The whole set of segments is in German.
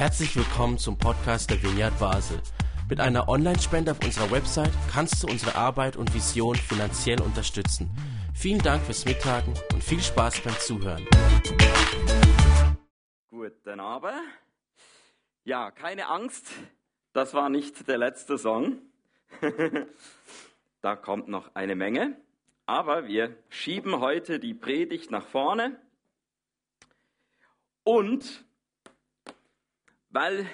Herzlich willkommen zum Podcast der Vineyard Basel. Mit einer Online-Spende auf unserer Website kannst du unsere Arbeit und Vision finanziell unterstützen. Vielen Dank fürs Mittagen und viel Spaß beim Zuhören. Guten Abend. Ja, keine Angst, das war nicht der letzte Song. da kommt noch eine Menge. Aber wir schieben heute die Predigt nach vorne. Und weil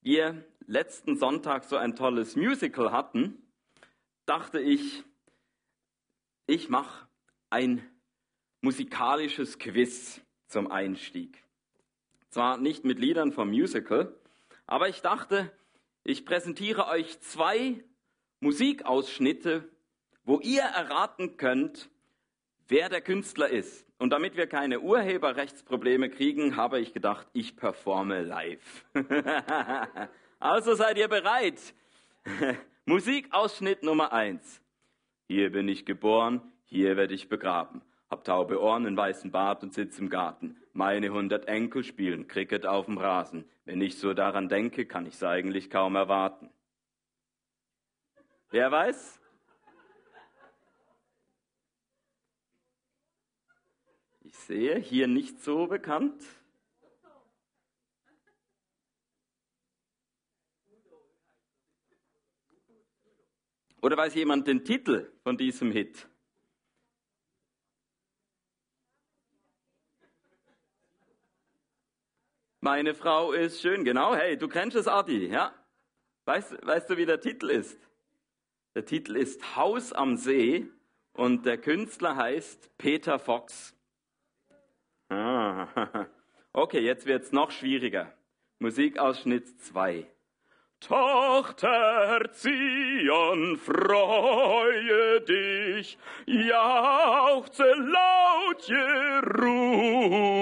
wir letzten Sonntag so ein tolles Musical hatten, dachte ich, ich mache ein musikalisches Quiz zum Einstieg. Zwar nicht mit Liedern vom Musical, aber ich dachte, ich präsentiere euch zwei Musikausschnitte, wo ihr erraten könnt, wer der Künstler ist. Und damit wir keine Urheberrechtsprobleme kriegen, habe ich gedacht, ich performe live. also seid ihr bereit? Musikausschnitt Nummer eins. Hier bin ich geboren, hier werde ich begraben. Hab taube Ohren, einen weißen Bart und sitz im Garten. Meine hundert Enkel spielen Cricket auf dem Rasen. Wenn ich so daran denke, kann ich es eigentlich kaum erwarten. Wer weiß? Ich sehe hier nicht so bekannt. Oder weiß jemand den Titel von diesem Hit? Meine Frau ist schön, genau. Hey, du kennst es, Adi, ja? Weißt, weißt du, wie der Titel ist? Der Titel ist Haus am See und der Künstler heißt Peter Fox. Ah, okay, jetzt wird es noch schwieriger. Musikausschnitt 2. Tochter Zion, freue dich, jauchze laut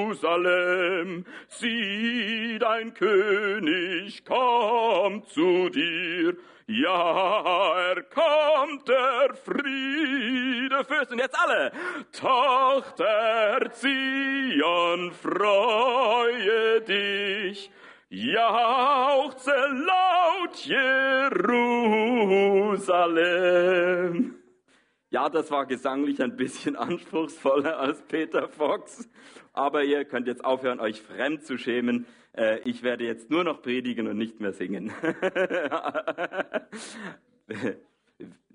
Jerusalem, sieh dein König kommt zu dir, ja, er kommt der Friede Fürst. Und jetzt alle, Tochter Zion, freue dich, Jauchze laut Jerusalem. Ja, das war gesanglich ein bisschen anspruchsvoller als Peter Fox, aber ihr könnt jetzt aufhören, euch fremd zu schämen. Äh, ich werde jetzt nur noch predigen und nicht mehr singen.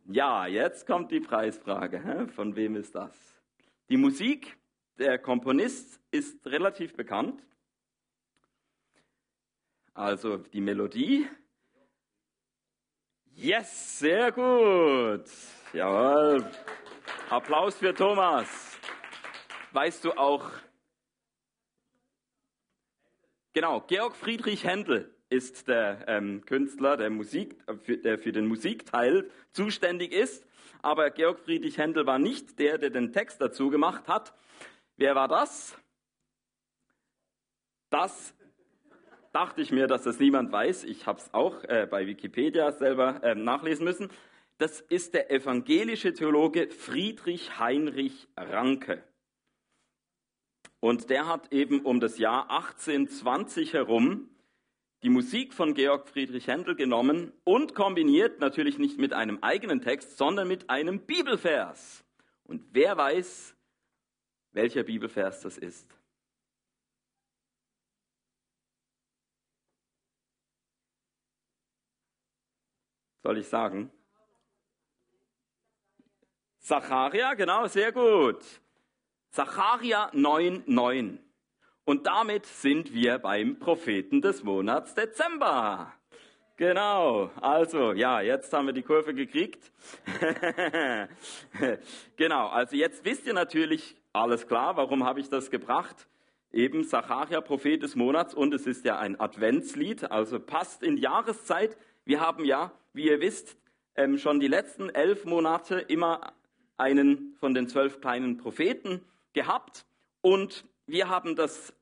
ja, jetzt kommt die Preisfrage. Von wem ist das? Die Musik, der Komponist ist relativ bekannt. Also die Melodie. Yes, sehr gut. Jawohl. Applaus für Thomas. Weißt du auch, genau, Georg Friedrich Händel ist der ähm, Künstler, der, Musik, äh, der für den Musikteil zuständig ist. Aber Georg Friedrich Händel war nicht der, der den Text dazu gemacht hat. Wer war das? Das dachte ich mir, dass das niemand weiß. Ich habe es auch äh, bei Wikipedia selber äh, nachlesen müssen. Das ist der evangelische Theologe Friedrich Heinrich Ranke. Und der hat eben um das Jahr 1820 herum die Musik von Georg Friedrich Händel genommen und kombiniert natürlich nicht mit einem eigenen Text, sondern mit einem Bibelvers. Und wer weiß, welcher Bibelvers das ist? Soll ich sagen? Zacharia, genau, sehr gut. Zacharia 9,9. Und damit sind wir beim Propheten des Monats Dezember. Genau, also ja, jetzt haben wir die Kurve gekriegt. genau, also jetzt wisst ihr natürlich alles klar, warum habe ich das gebracht? Eben Zacharia, Prophet des Monats und es ist ja ein Adventslied, also passt in Jahreszeit. Wir haben ja wie ihr wisst, ähm, schon die letzten elf Monate immer einen von den zwölf kleinen Propheten gehabt. Und wir haben das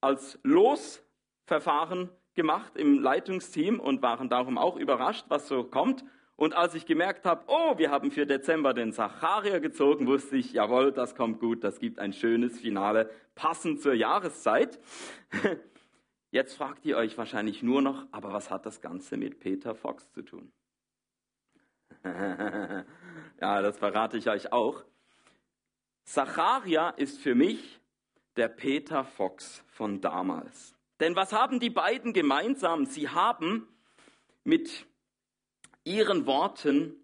als Losverfahren gemacht im Leitungsteam und waren darum auch überrascht, was so kommt. Und als ich gemerkt habe, oh, wir haben für Dezember den Sacharia gezogen, wusste ich, jawohl, das kommt gut, das gibt ein schönes Finale, passend zur Jahreszeit. Jetzt fragt ihr euch wahrscheinlich nur noch, aber was hat das Ganze mit Peter Fox zu tun? ja, das verrate ich euch auch. Zacharia ist für mich der Peter Fox von damals. Denn was haben die beiden gemeinsam? Sie haben mit ihren Worten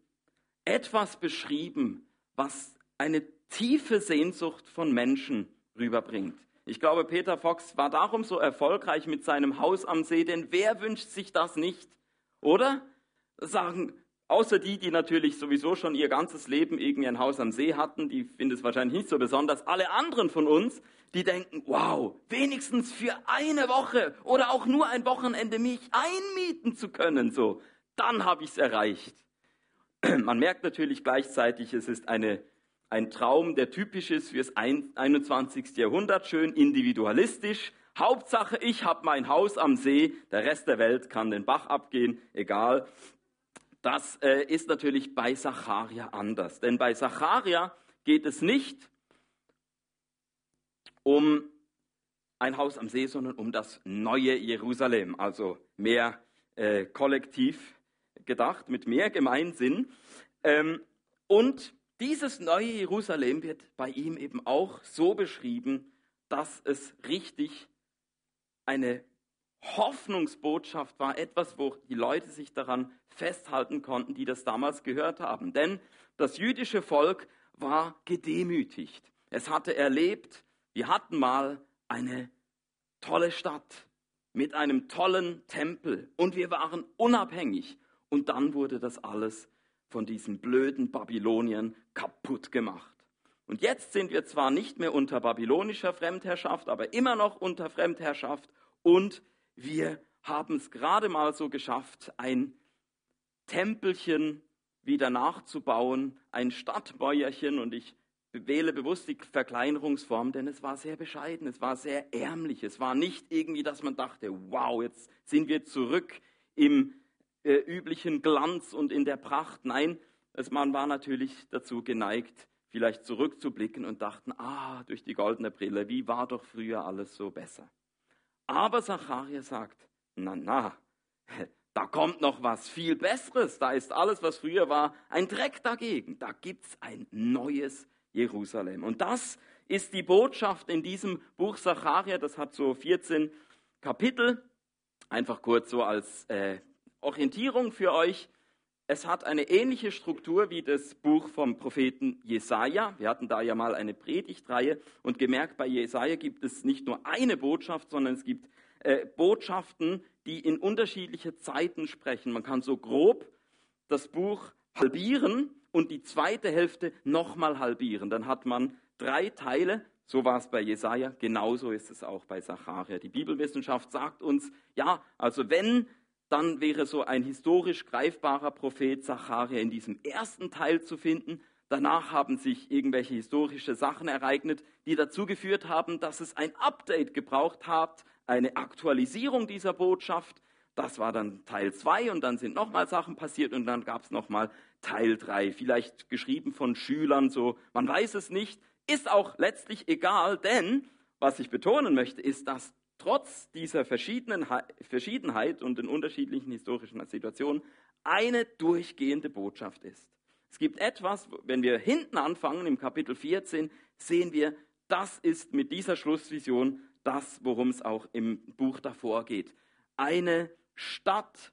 etwas beschrieben, was eine tiefe Sehnsucht von Menschen rüberbringt. Ich glaube, Peter Fox war darum so erfolgreich mit seinem Haus am See, denn wer wünscht sich das nicht? Oder? Sagen, außer die, die natürlich sowieso schon ihr ganzes Leben irgendwie ein Haus am See hatten, die finden es wahrscheinlich nicht so besonders. Alle anderen von uns, die denken, wow, wenigstens für eine Woche oder auch nur ein Wochenende mich einmieten zu können, so, dann habe ich es erreicht. Man merkt natürlich gleichzeitig, es ist eine ein Traum, der typisch ist fürs 21. Jahrhundert, schön individualistisch. Hauptsache, ich habe mein Haus am See, der Rest der Welt kann den Bach abgehen, egal. Das äh, ist natürlich bei Zacharia anders. Denn bei Zacharia geht es nicht um ein Haus am See, sondern um das neue Jerusalem, also mehr äh, kollektiv gedacht, mit mehr Gemeinsinn. Ähm, und dieses neue Jerusalem wird bei ihm eben auch so beschrieben, dass es richtig eine Hoffnungsbotschaft war, etwas, wo die Leute sich daran festhalten konnten, die das damals gehört haben. Denn das jüdische Volk war gedemütigt. Es hatte erlebt, wir hatten mal eine tolle Stadt mit einem tollen Tempel und wir waren unabhängig. Und dann wurde das alles von diesen blöden Babyloniern kaputt gemacht. Und jetzt sind wir zwar nicht mehr unter babylonischer Fremdherrschaft, aber immer noch unter Fremdherrschaft. Und wir haben es gerade mal so geschafft, ein Tempelchen wieder nachzubauen, ein Stadtbäuerchen und ich wähle bewusst die Verkleinerungsform, denn es war sehr bescheiden, es war sehr ärmlich, es war nicht irgendwie, dass man dachte, wow, jetzt sind wir zurück im äh, üblichen Glanz und in der Pracht. Nein, es, man war natürlich dazu geneigt, vielleicht zurückzublicken und dachten, ah, durch die goldene Brille, wie war doch früher alles so besser. Aber Zacharia sagt, na, na, da kommt noch was viel Besseres. Da ist alles, was früher war, ein Dreck dagegen. Da gibt es ein neues Jerusalem. Und das ist die Botschaft in diesem Buch Zacharia. Das hat so 14 Kapitel. Einfach kurz so als äh, Orientierung für euch. Es hat eine ähnliche Struktur wie das Buch vom Propheten Jesaja. Wir hatten da ja mal eine Predigtreihe und gemerkt, bei Jesaja gibt es nicht nur eine Botschaft, sondern es gibt äh, Botschaften, die in unterschiedliche Zeiten sprechen. Man kann so grob das Buch halbieren und die zweite Hälfte nochmal halbieren. Dann hat man drei Teile. So war es bei Jesaja, genauso ist es auch bei Zacharia. Die Bibelwissenschaft sagt uns, ja, also wenn dann wäre so ein historisch greifbarer Prophet Zacharia in diesem ersten Teil zu finden. Danach haben sich irgendwelche historische Sachen ereignet, die dazu geführt haben, dass es ein Update gebraucht hat, eine Aktualisierung dieser Botschaft. Das war dann Teil 2 und dann sind nochmal Sachen passiert und dann gab es nochmal Teil 3, vielleicht geschrieben von Schülern, so, man weiß es nicht, ist auch letztlich egal, denn was ich betonen möchte, ist, dass trotz dieser Verschiedenheit und den unterschiedlichen historischen Situationen eine durchgehende Botschaft ist. Es gibt etwas, wenn wir hinten anfangen, im Kapitel 14, sehen wir, das ist mit dieser Schlussvision das, worum es auch im Buch davor geht. Eine Stadt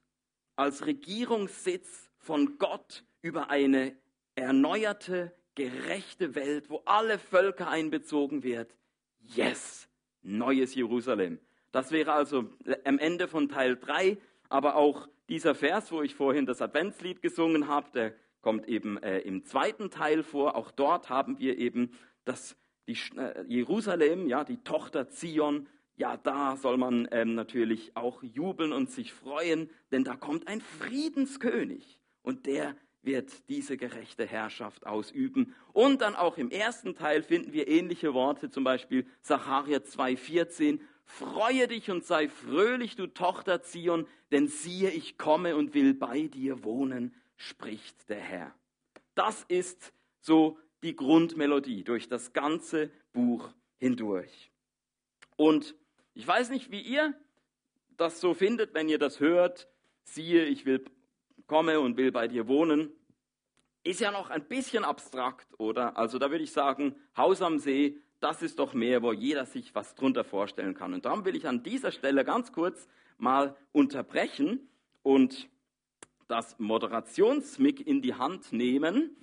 als Regierungssitz von Gott über eine erneuerte, gerechte Welt, wo alle Völker einbezogen werden. Yes! Neues Jerusalem. Das wäre also am Ende von Teil 3, aber auch dieser Vers, wo ich vorhin das Adventslied gesungen habe, der kommt eben äh, im zweiten Teil vor. Auch dort haben wir eben das die, äh, Jerusalem, ja, die Tochter Zion. Ja, da soll man ähm, natürlich auch jubeln und sich freuen, denn da kommt ein Friedenskönig und der wird diese gerechte Herrschaft ausüben. Und dann auch im ersten Teil finden wir ähnliche Worte, zum Beispiel Sacharja 2,14. Freue dich und sei fröhlich, du Tochter Zion, denn siehe, ich komme und will bei dir wohnen, spricht der Herr. Das ist so die Grundmelodie durch das ganze Buch hindurch. Und ich weiß nicht, wie ihr das so findet, wenn ihr das hört, siehe, ich will komme und will bei dir wohnen, ist ja noch ein bisschen abstrakt, oder? Also da würde ich sagen, Haus am See, das ist doch mehr, wo jeder sich was drunter vorstellen kann. Und darum will ich an dieser Stelle ganz kurz mal unterbrechen und das Moderationsmic in die Hand nehmen,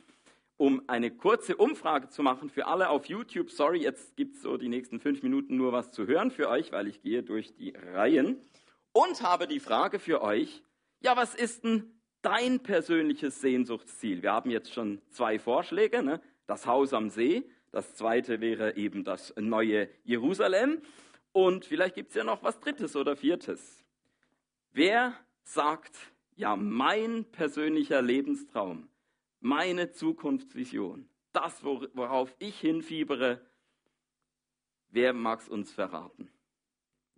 um eine kurze Umfrage zu machen für alle auf YouTube. Sorry, jetzt gibt es so die nächsten fünf Minuten nur was zu hören für euch, weil ich gehe durch die Reihen und habe die Frage für euch, ja, was ist denn dein persönliches Sehnsuchtsziel? Wir haben jetzt schon zwei Vorschläge, ne? das Haus am See, das zweite wäre eben das neue Jerusalem und vielleicht gibt es ja noch was drittes oder viertes. Wer sagt, ja, mein persönlicher Lebenstraum, meine Zukunftsvision, das, worauf ich hinfiebere, wer mag es uns verraten?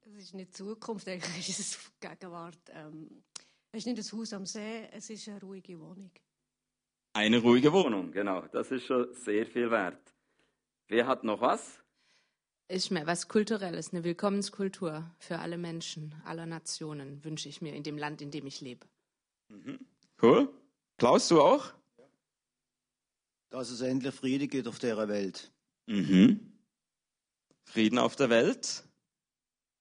Das ist nicht Zukunft, eigentlich ist es Gegenwart. Ähm, es ist nicht ein Haus am See, es ist eine ruhige Wohnung. Eine ruhige Wohnung, genau. Das ist schon sehr viel wert. Wer hat noch was? Ist mir was Kulturelles, eine Willkommenskultur für alle Menschen, aller Nationen wünsche ich mir in dem Land, in dem ich lebe. Mhm. Cool. Klaus, du auch? Dass es endlich Friede gibt auf der Welt. Mhm. Frieden auf der Welt?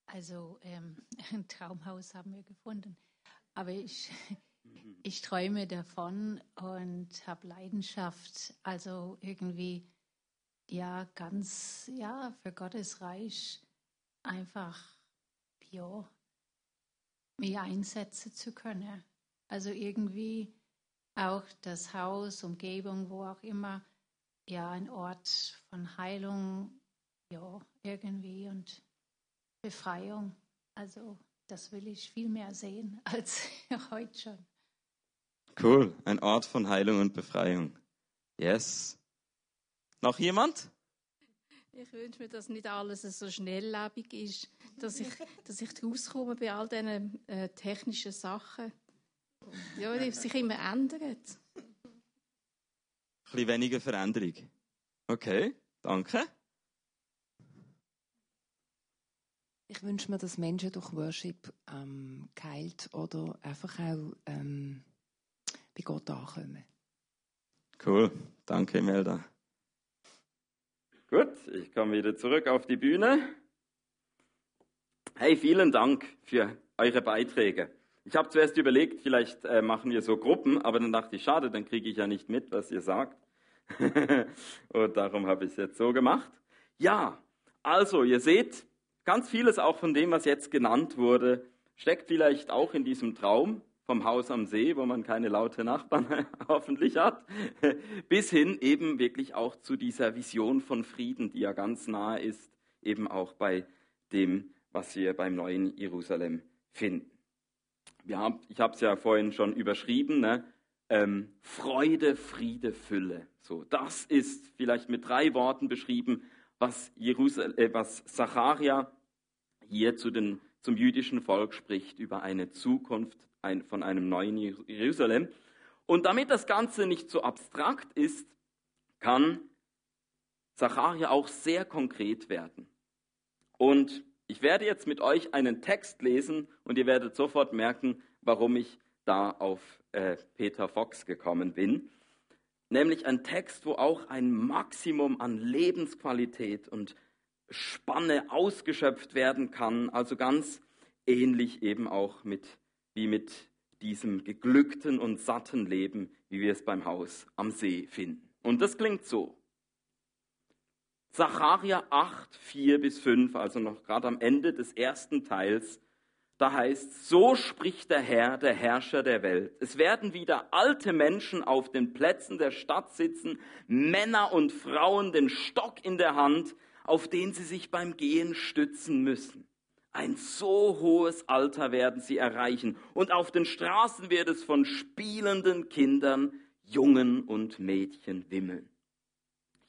Also ähm, ein Traumhaus haben wir gefunden. Aber ich, ich träume davon und habe Leidenschaft. Also irgendwie, ja, ganz, ja, für Gottes Reich einfach, ja, mich einsetzen zu können. Also irgendwie auch das Haus, Umgebung, wo auch immer, ja, ein Ort von Heilung, ja, irgendwie und Befreiung. Also das will ich viel mehr sehen als heute schon. Cool, ein Ort von Heilung und Befreiung. Yes. Noch jemand? Ich wünsche mir, dass nicht alles so schnelllebig ist, dass ich, dass ich rauskomme bei all diesen äh, technischen Sachen. Ja, die sich immer ändern. Ein bisschen weniger Veränderung. Okay, danke. Ich wünsche mir, dass Menschen durch Worship ähm, geheilt oder einfach auch ähm, bei Gott ankommen. Cool, danke Melda. Gut, ich komme wieder zurück auf die Bühne. Hey, vielen Dank für eure Beiträge. Ich habe zuerst überlegt, vielleicht äh, machen wir so Gruppen, aber dann dachte ich, schade, dann kriege ich ja nicht mit, was ihr sagt. Und darum habe ich es jetzt so gemacht. Ja, also ihr seht, Ganz vieles auch von dem, was jetzt genannt wurde, steckt vielleicht auch in diesem Traum vom Haus am See, wo man keine laute Nachbarn hoffentlich hat, bis hin eben wirklich auch zu dieser Vision von Frieden, die ja ganz nahe ist, eben auch bei dem, was wir beim neuen Jerusalem finden. Haben, ich habe es ja vorhin schon überschrieben, ne? ähm, Freude, Friede, Fülle. So, das ist vielleicht mit drei Worten beschrieben, was, Jerusal äh, was Zacharia hier zu den, zum jüdischen Volk spricht über eine Zukunft ein, von einem neuen Jerusalem. Und damit das Ganze nicht so abstrakt ist, kann Zacharia auch sehr konkret werden. Und ich werde jetzt mit euch einen Text lesen und ihr werdet sofort merken, warum ich da auf äh, Peter Fox gekommen bin. Nämlich ein Text, wo auch ein Maximum an Lebensqualität und Spanne ausgeschöpft werden kann. Also ganz ähnlich eben auch mit, wie mit diesem geglückten und satten Leben, wie wir es beim Haus am See finden. Und das klingt so. Zacharia 8, 4 bis 5, also noch gerade am Ende des ersten Teils, da heißt, so spricht der Herr, der Herrscher der Welt. Es werden wieder alte Menschen auf den Plätzen der Stadt sitzen, Männer und Frauen den Stock in der Hand, auf den sie sich beim Gehen stützen müssen. Ein so hohes Alter werden sie erreichen und auf den Straßen wird es von spielenden Kindern, Jungen und Mädchen wimmeln.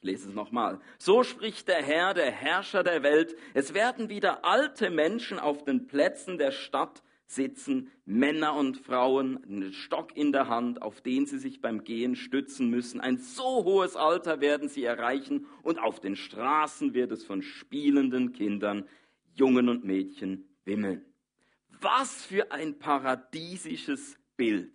Ich lese es nochmal. So spricht der Herr, der Herrscher der Welt. Es werden wieder alte Menschen auf den Plätzen der Stadt sitzen Männer und Frauen, einen Stock in der Hand, auf den sie sich beim Gehen stützen müssen. Ein so hohes Alter werden sie erreichen und auf den Straßen wird es von spielenden Kindern, Jungen und Mädchen wimmeln. Was für ein paradiesisches Bild.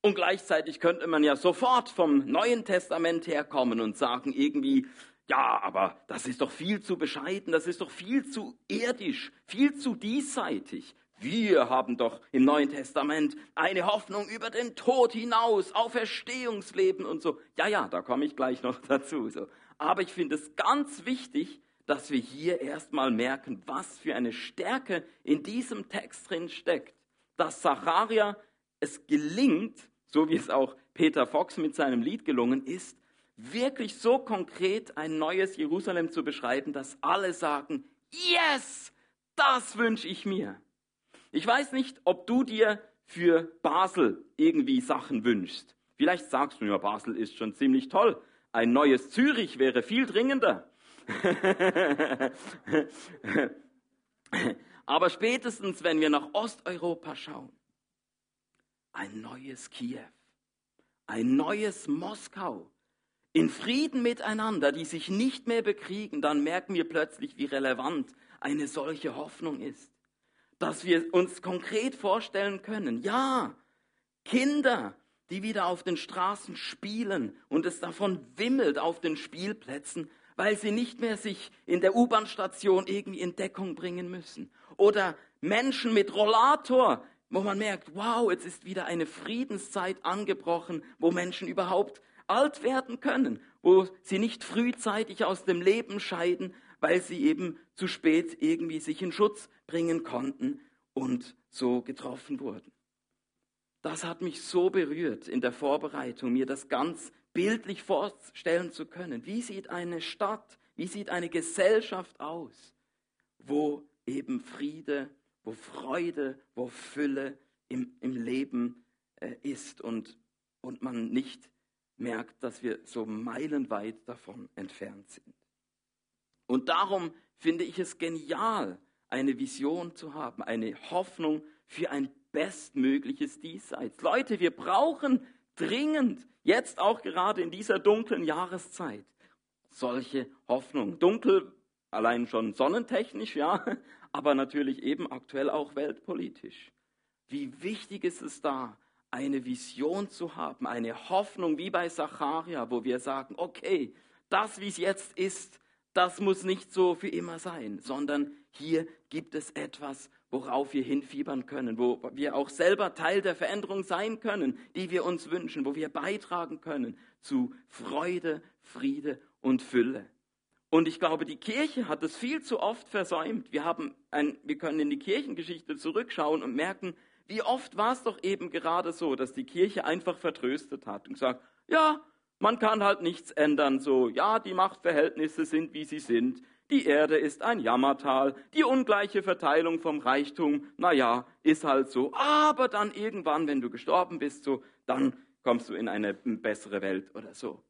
Und gleichzeitig könnte man ja sofort vom Neuen Testament herkommen und sagen irgendwie, ja, aber das ist doch viel zu bescheiden, das ist doch viel zu irdisch, viel zu diesseitig. Wir haben doch im Neuen Testament eine Hoffnung über den Tod hinaus, Auferstehungsleben und so. Ja, ja, da komme ich gleich noch dazu. So. Aber ich finde es ganz wichtig, dass wir hier erstmal merken, was für eine Stärke in diesem Text drin steckt. Dass Zacharia es gelingt, so wie es auch Peter Fox mit seinem Lied gelungen ist, wirklich so konkret ein neues Jerusalem zu beschreiben, dass alle sagen, yes, das wünsche ich mir. Ich weiß nicht, ob du dir für Basel irgendwie Sachen wünschst. Vielleicht sagst du, ja, Basel ist schon ziemlich toll. Ein neues Zürich wäre viel dringender. Aber spätestens, wenn wir nach Osteuropa schauen, ein neues Kiew, ein neues Moskau, in Frieden miteinander, die sich nicht mehr bekriegen, dann merken wir plötzlich, wie relevant eine solche Hoffnung ist. Dass wir uns konkret vorstellen können, ja, Kinder, die wieder auf den Straßen spielen und es davon wimmelt auf den Spielplätzen, weil sie nicht mehr sich in der U-Bahn-Station irgendwie in Deckung bringen müssen. Oder Menschen mit Rollator, wo man merkt, wow, jetzt ist wieder eine Friedenszeit angebrochen, wo Menschen überhaupt alt werden können, wo sie nicht frühzeitig aus dem Leben scheiden, weil sie eben zu spät irgendwie sich in Schutz bringen konnten und so getroffen wurden. Das hat mich so berührt in der Vorbereitung, mir das ganz bildlich vorstellen zu können. Wie sieht eine Stadt, wie sieht eine Gesellschaft aus, wo eben Friede, wo Freude, wo Fülle im, im Leben äh, ist und, und man nicht merkt, dass wir so meilenweit davon entfernt sind. Und darum finde ich es genial, eine Vision zu haben, eine Hoffnung für ein bestmögliches Diesseits. Leute, wir brauchen dringend, jetzt auch gerade in dieser dunklen Jahreszeit, solche Hoffnung. Dunkel allein schon sonnentechnisch, ja, aber natürlich eben aktuell auch weltpolitisch. Wie wichtig ist es da, eine Vision zu haben, eine Hoffnung wie bei Zacharia, wo wir sagen, okay, das, wie es jetzt ist, das muss nicht so für immer sein, sondern hier gibt es etwas, worauf wir hinfiebern können, wo wir auch selber Teil der Veränderung sein können, die wir uns wünschen, wo wir beitragen können zu Freude, Friede und Fülle. Und ich glaube, die Kirche hat es viel zu oft versäumt. Wir, haben ein, wir können in die Kirchengeschichte zurückschauen und merken, wie oft war es doch eben gerade so, dass die Kirche einfach vertröstet hat und gesagt, ja, man kann halt nichts ändern, so, ja, die Machtverhältnisse sind, wie sie sind, die Erde ist ein Jammertal, die ungleiche Verteilung vom Reichtum, naja, ist halt so, aber dann irgendwann, wenn du gestorben bist, so, dann kommst du in eine bessere Welt oder so.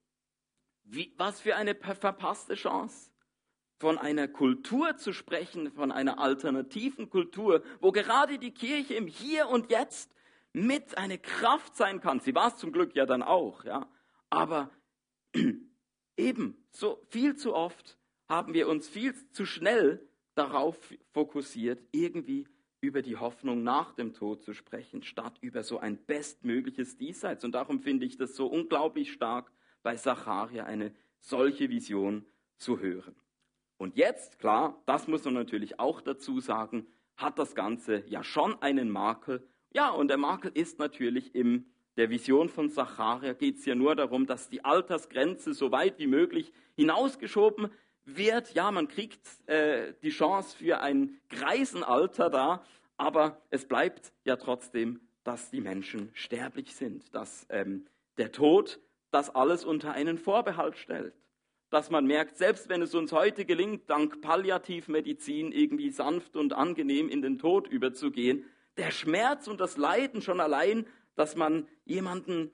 Wie, was für eine verpasste Chance, von einer Kultur zu sprechen, von einer alternativen Kultur, wo gerade die Kirche im Hier und Jetzt mit eine Kraft sein kann. Sie war es zum Glück ja dann auch, ja. Aber eben, so viel zu oft haben wir uns viel zu schnell darauf fokussiert, irgendwie über die Hoffnung nach dem Tod zu sprechen, statt über so ein bestmögliches Diesseits. Und darum finde ich das so unglaublich stark, bei Zacharia eine solche Vision zu hören. Und jetzt, klar, das muss man natürlich auch dazu sagen, hat das Ganze ja schon einen Makel. Ja, und der Makel ist natürlich im der Vision von Zacharia geht es ja nur darum, dass die Altersgrenze so weit wie möglich hinausgeschoben wird. Ja, man kriegt äh, die Chance für ein Greisenalter da, aber es bleibt ja trotzdem, dass die Menschen sterblich sind, dass ähm, der Tod das alles unter einen Vorbehalt stellt. Dass man merkt, selbst wenn es uns heute gelingt, dank Palliativmedizin irgendwie sanft und angenehm in den Tod überzugehen, der Schmerz und das Leiden schon allein dass man jemanden,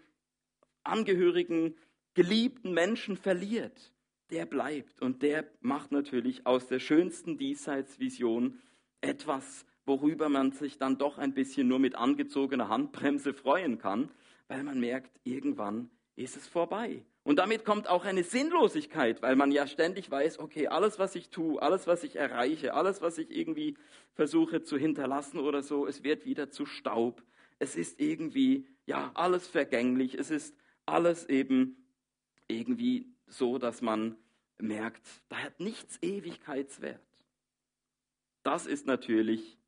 Angehörigen, geliebten Menschen verliert, der bleibt und der macht natürlich aus der schönsten Diesseitsvision etwas, worüber man sich dann doch ein bisschen nur mit angezogener Handbremse freuen kann, weil man merkt, irgendwann ist es vorbei. Und damit kommt auch eine Sinnlosigkeit, weil man ja ständig weiß, okay, alles, was ich tue, alles, was ich erreiche, alles, was ich irgendwie versuche zu hinterlassen oder so, es wird wieder zu Staub. Es ist irgendwie, ja, alles vergänglich. Es ist alles eben irgendwie so, dass man merkt, da hat nichts Ewigkeitswert. Das ist natürlich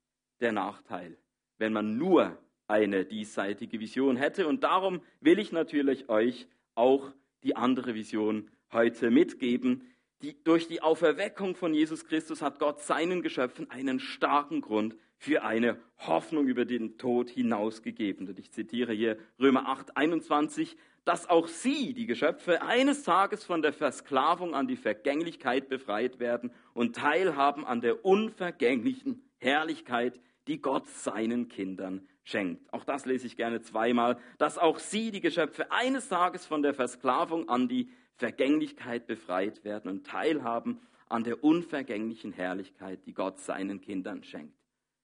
der Nachteil, wenn man nur eine diesseitige Vision hätte. Und darum will ich natürlich euch auch die andere Vision heute mitgeben. Die, durch die Auferweckung von Jesus Christus hat Gott seinen Geschöpfen einen starken Grund für eine Hoffnung über den Tod hinausgegeben. Und ich zitiere hier Römer 8, 21, dass auch sie, die Geschöpfe, eines Tages von der Versklavung an die Vergänglichkeit befreit werden und teilhaben an der unvergänglichen Herrlichkeit, die Gott seinen Kindern schenkt. Auch das lese ich gerne zweimal, dass auch sie, die Geschöpfe, eines Tages von der Versklavung an die Vergänglichkeit befreit werden und teilhaben an der unvergänglichen Herrlichkeit, die Gott seinen Kindern schenkt.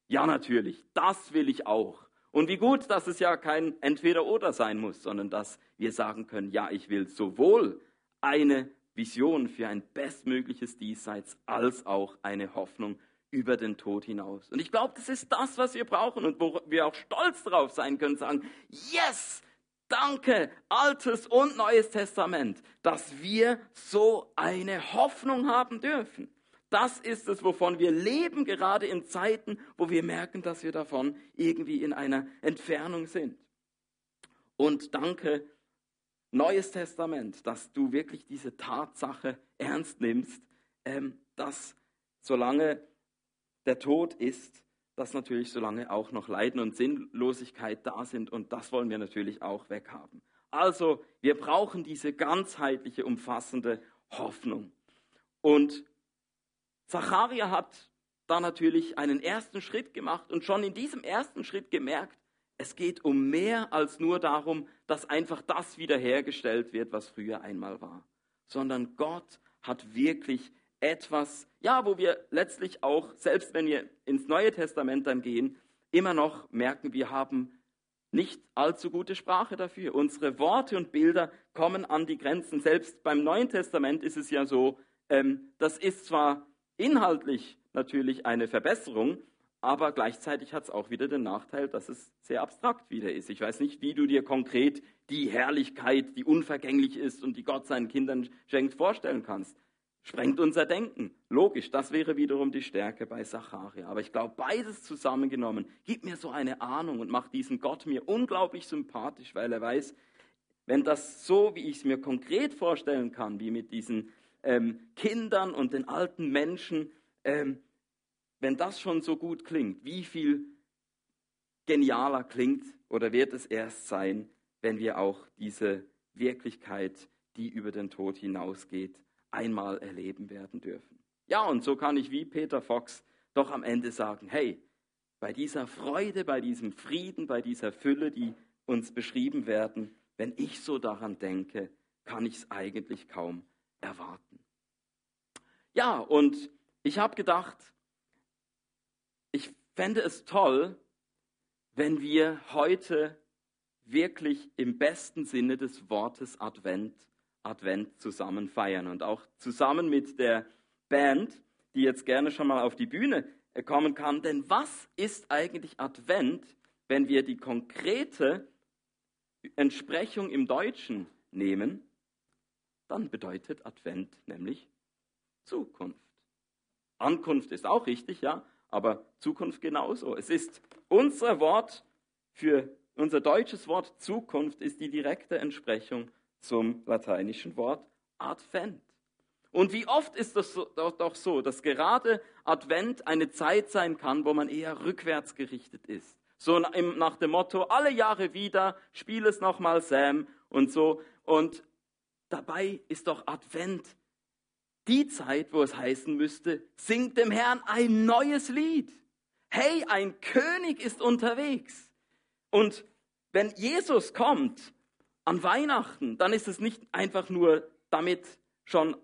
Ja, natürlich, das will ich auch. Und wie gut, dass es ja kein Entweder-Oder sein muss, sondern dass wir sagen können, ja, ich will sowohl eine Vision für ein bestmögliches Diesseits als auch eine Hoffnung über den Tod hinaus. Und ich glaube, das ist das, was wir brauchen und wo wir auch stolz drauf sein können, sagen, yes, danke, Altes und Neues Testament, dass wir so eine Hoffnung haben dürfen. Das ist es, wovon wir leben, gerade in Zeiten, wo wir merken, dass wir davon irgendwie in einer Entfernung sind. Und danke, Neues Testament, dass du wirklich diese Tatsache ernst nimmst, ähm, dass solange der Tod ist, dass natürlich solange auch noch Leiden und Sinnlosigkeit da sind und das wollen wir natürlich auch weghaben. Also wir brauchen diese ganzheitliche, umfassende Hoffnung. Und Zacharia hat da natürlich einen ersten Schritt gemacht und schon in diesem ersten Schritt gemerkt, es geht um mehr als nur darum, dass einfach das wiederhergestellt wird, was früher einmal war, sondern Gott hat wirklich etwas, ja, wo wir letztlich auch, selbst wenn wir ins Neue Testament dann gehen, immer noch merken, wir haben nicht allzu gute Sprache dafür. Unsere Worte und Bilder kommen an die Grenzen. Selbst beim Neuen Testament ist es ja so, ähm, das ist zwar inhaltlich natürlich eine Verbesserung, aber gleichzeitig hat es auch wieder den Nachteil, dass es sehr abstrakt wieder ist. Ich weiß nicht, wie du dir konkret die Herrlichkeit, die unvergänglich ist und die Gott seinen Kindern schenkt, vorstellen kannst sprengt unser Denken. Logisch, das wäre wiederum die Stärke bei Zacharia. Aber ich glaube, beides zusammengenommen gibt mir so eine Ahnung und macht diesen Gott mir unglaublich sympathisch, weil er weiß, wenn das so, wie ich es mir konkret vorstellen kann, wie mit diesen ähm, Kindern und den alten Menschen, ähm, wenn das schon so gut klingt, wie viel genialer klingt oder wird es erst sein, wenn wir auch diese Wirklichkeit, die über den Tod hinausgeht, einmal erleben werden dürfen. Ja, und so kann ich wie Peter Fox doch am Ende sagen, hey, bei dieser Freude, bei diesem Frieden, bei dieser Fülle, die uns beschrieben werden, wenn ich so daran denke, kann ich es eigentlich kaum erwarten. Ja, und ich habe gedacht, ich fände es toll, wenn wir heute wirklich im besten Sinne des Wortes Advent Advent zusammen feiern und auch zusammen mit der Band, die jetzt gerne schon mal auf die Bühne äh, kommen kann. Denn was ist eigentlich Advent, wenn wir die konkrete Entsprechung im Deutschen nehmen? Dann bedeutet Advent nämlich Zukunft. Ankunft ist auch richtig, ja, aber Zukunft genauso. Es ist unser Wort für unser deutsches Wort Zukunft ist die direkte Entsprechung zum lateinischen Wort Advent. Und wie oft ist es doch so, dass gerade Advent eine Zeit sein kann, wo man eher rückwärts gerichtet ist. So nach dem Motto, alle Jahre wieder, spiel es nochmal Sam und so. Und dabei ist doch Advent die Zeit, wo es heißen müsste, singt dem Herrn ein neues Lied. Hey, ein König ist unterwegs. Und wenn Jesus kommt, an Weihnachten, dann ist es nicht einfach nur damit schon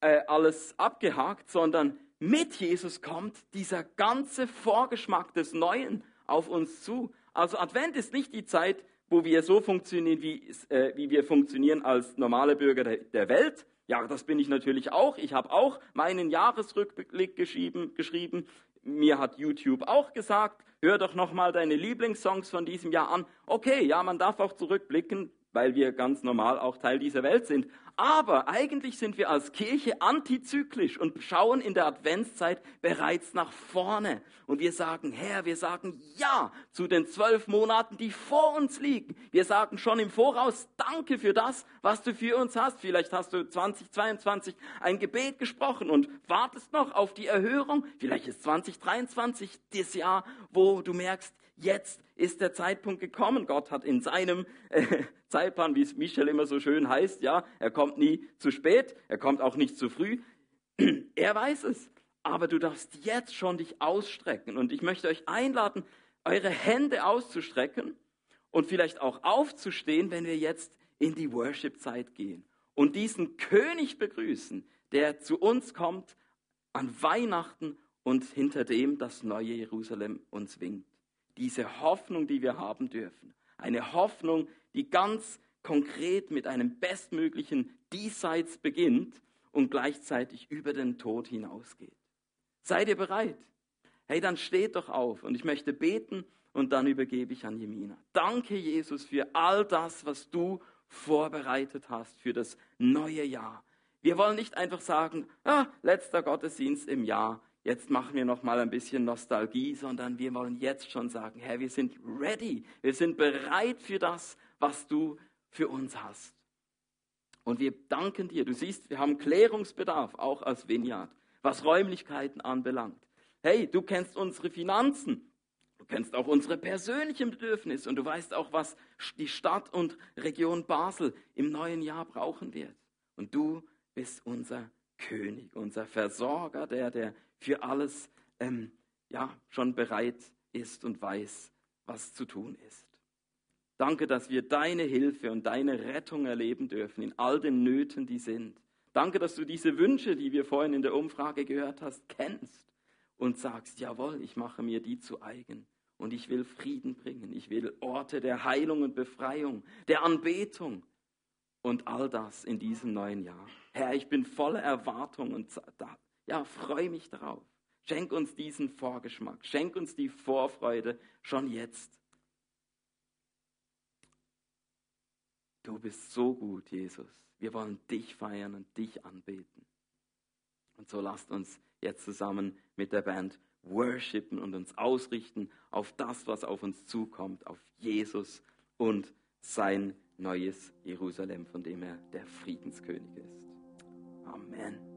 äh, alles abgehakt, sondern mit Jesus kommt dieser ganze Vorgeschmack des Neuen auf uns zu. Also Advent ist nicht die Zeit, wo wir so funktionieren, wie, äh, wie wir funktionieren als normale Bürger der, der Welt. Ja, das bin ich natürlich auch. Ich habe auch meinen Jahresrückblick geschrieben, geschrieben. Mir hat YouTube auch gesagt, hör doch nochmal deine Lieblingssongs von diesem Jahr an. Okay, ja, man darf auch zurückblicken, weil wir ganz normal auch Teil dieser Welt sind. Aber eigentlich sind wir als Kirche antizyklisch und schauen in der Adventszeit bereits nach vorne. Und wir sagen, Herr, wir sagen Ja zu den zwölf Monaten, die vor uns liegen. Wir sagen schon im Voraus Danke für das, was du für uns hast. Vielleicht hast du 2022 ein Gebet gesprochen und wartest noch auf die Erhörung. Vielleicht ist 2023 das Jahr, wo du merkst, jetzt ist der Zeitpunkt gekommen. Gott hat in seinem äh, Zeitplan, wie es Michel immer so schön heißt, ja, er kommt nie zu spät, er kommt auch nicht zu früh. er weiß es. Aber du darfst jetzt schon dich ausstrecken. Und ich möchte euch einladen, eure Hände auszustrecken und vielleicht auch aufzustehen, wenn wir jetzt in die Worship-Zeit gehen und diesen König begrüßen, der zu uns kommt an Weihnachten und hinter dem das neue Jerusalem uns winkt diese Hoffnung, die wir haben dürfen. Eine Hoffnung, die ganz konkret mit einem bestmöglichen Diesseits beginnt und gleichzeitig über den Tod hinausgeht. Seid ihr bereit? Hey, dann steht doch auf und ich möchte beten und dann übergebe ich an Jemina. Danke, Jesus, für all das, was du vorbereitet hast für das neue Jahr. Wir wollen nicht einfach sagen, ah, letzter Gottesdienst im Jahr, jetzt machen wir noch mal ein bisschen Nostalgie, sondern wir wollen jetzt schon sagen, Herr, wir sind ready, wir sind bereit für das, was du für uns hast. Und wir danken dir. Du siehst, wir haben Klärungsbedarf, auch als Vineyard, was Räumlichkeiten anbelangt. Hey, du kennst unsere Finanzen. Du kennst auch unsere persönlichen Bedürfnisse und du weißt auch, was die Stadt und Region Basel im neuen Jahr brauchen wird. Und du bist unser König, unser Versorger, der, der für alles ähm, ja, schon bereit ist und weiß, was zu tun ist. Danke, dass wir deine Hilfe und deine Rettung erleben dürfen in all den Nöten, die sind. Danke, dass du diese Wünsche, die wir vorhin in der Umfrage gehört hast, kennst und sagst, jawohl, ich mache mir die zu eigen und ich will Frieden bringen. Ich will Orte der Heilung und Befreiung, der Anbetung und all das in diesem neuen Jahr. Herr, ich bin voller Erwartung und ja, freue mich darauf. Schenk uns diesen Vorgeschmack. Schenk uns die Vorfreude schon jetzt. Du bist so gut, Jesus. Wir wollen dich feiern und dich anbeten. Und so lasst uns jetzt zusammen mit der Band worshipen und uns ausrichten auf das, was auf uns zukommt, auf Jesus und sein neues Jerusalem, von dem er der Friedenskönig ist. Amen.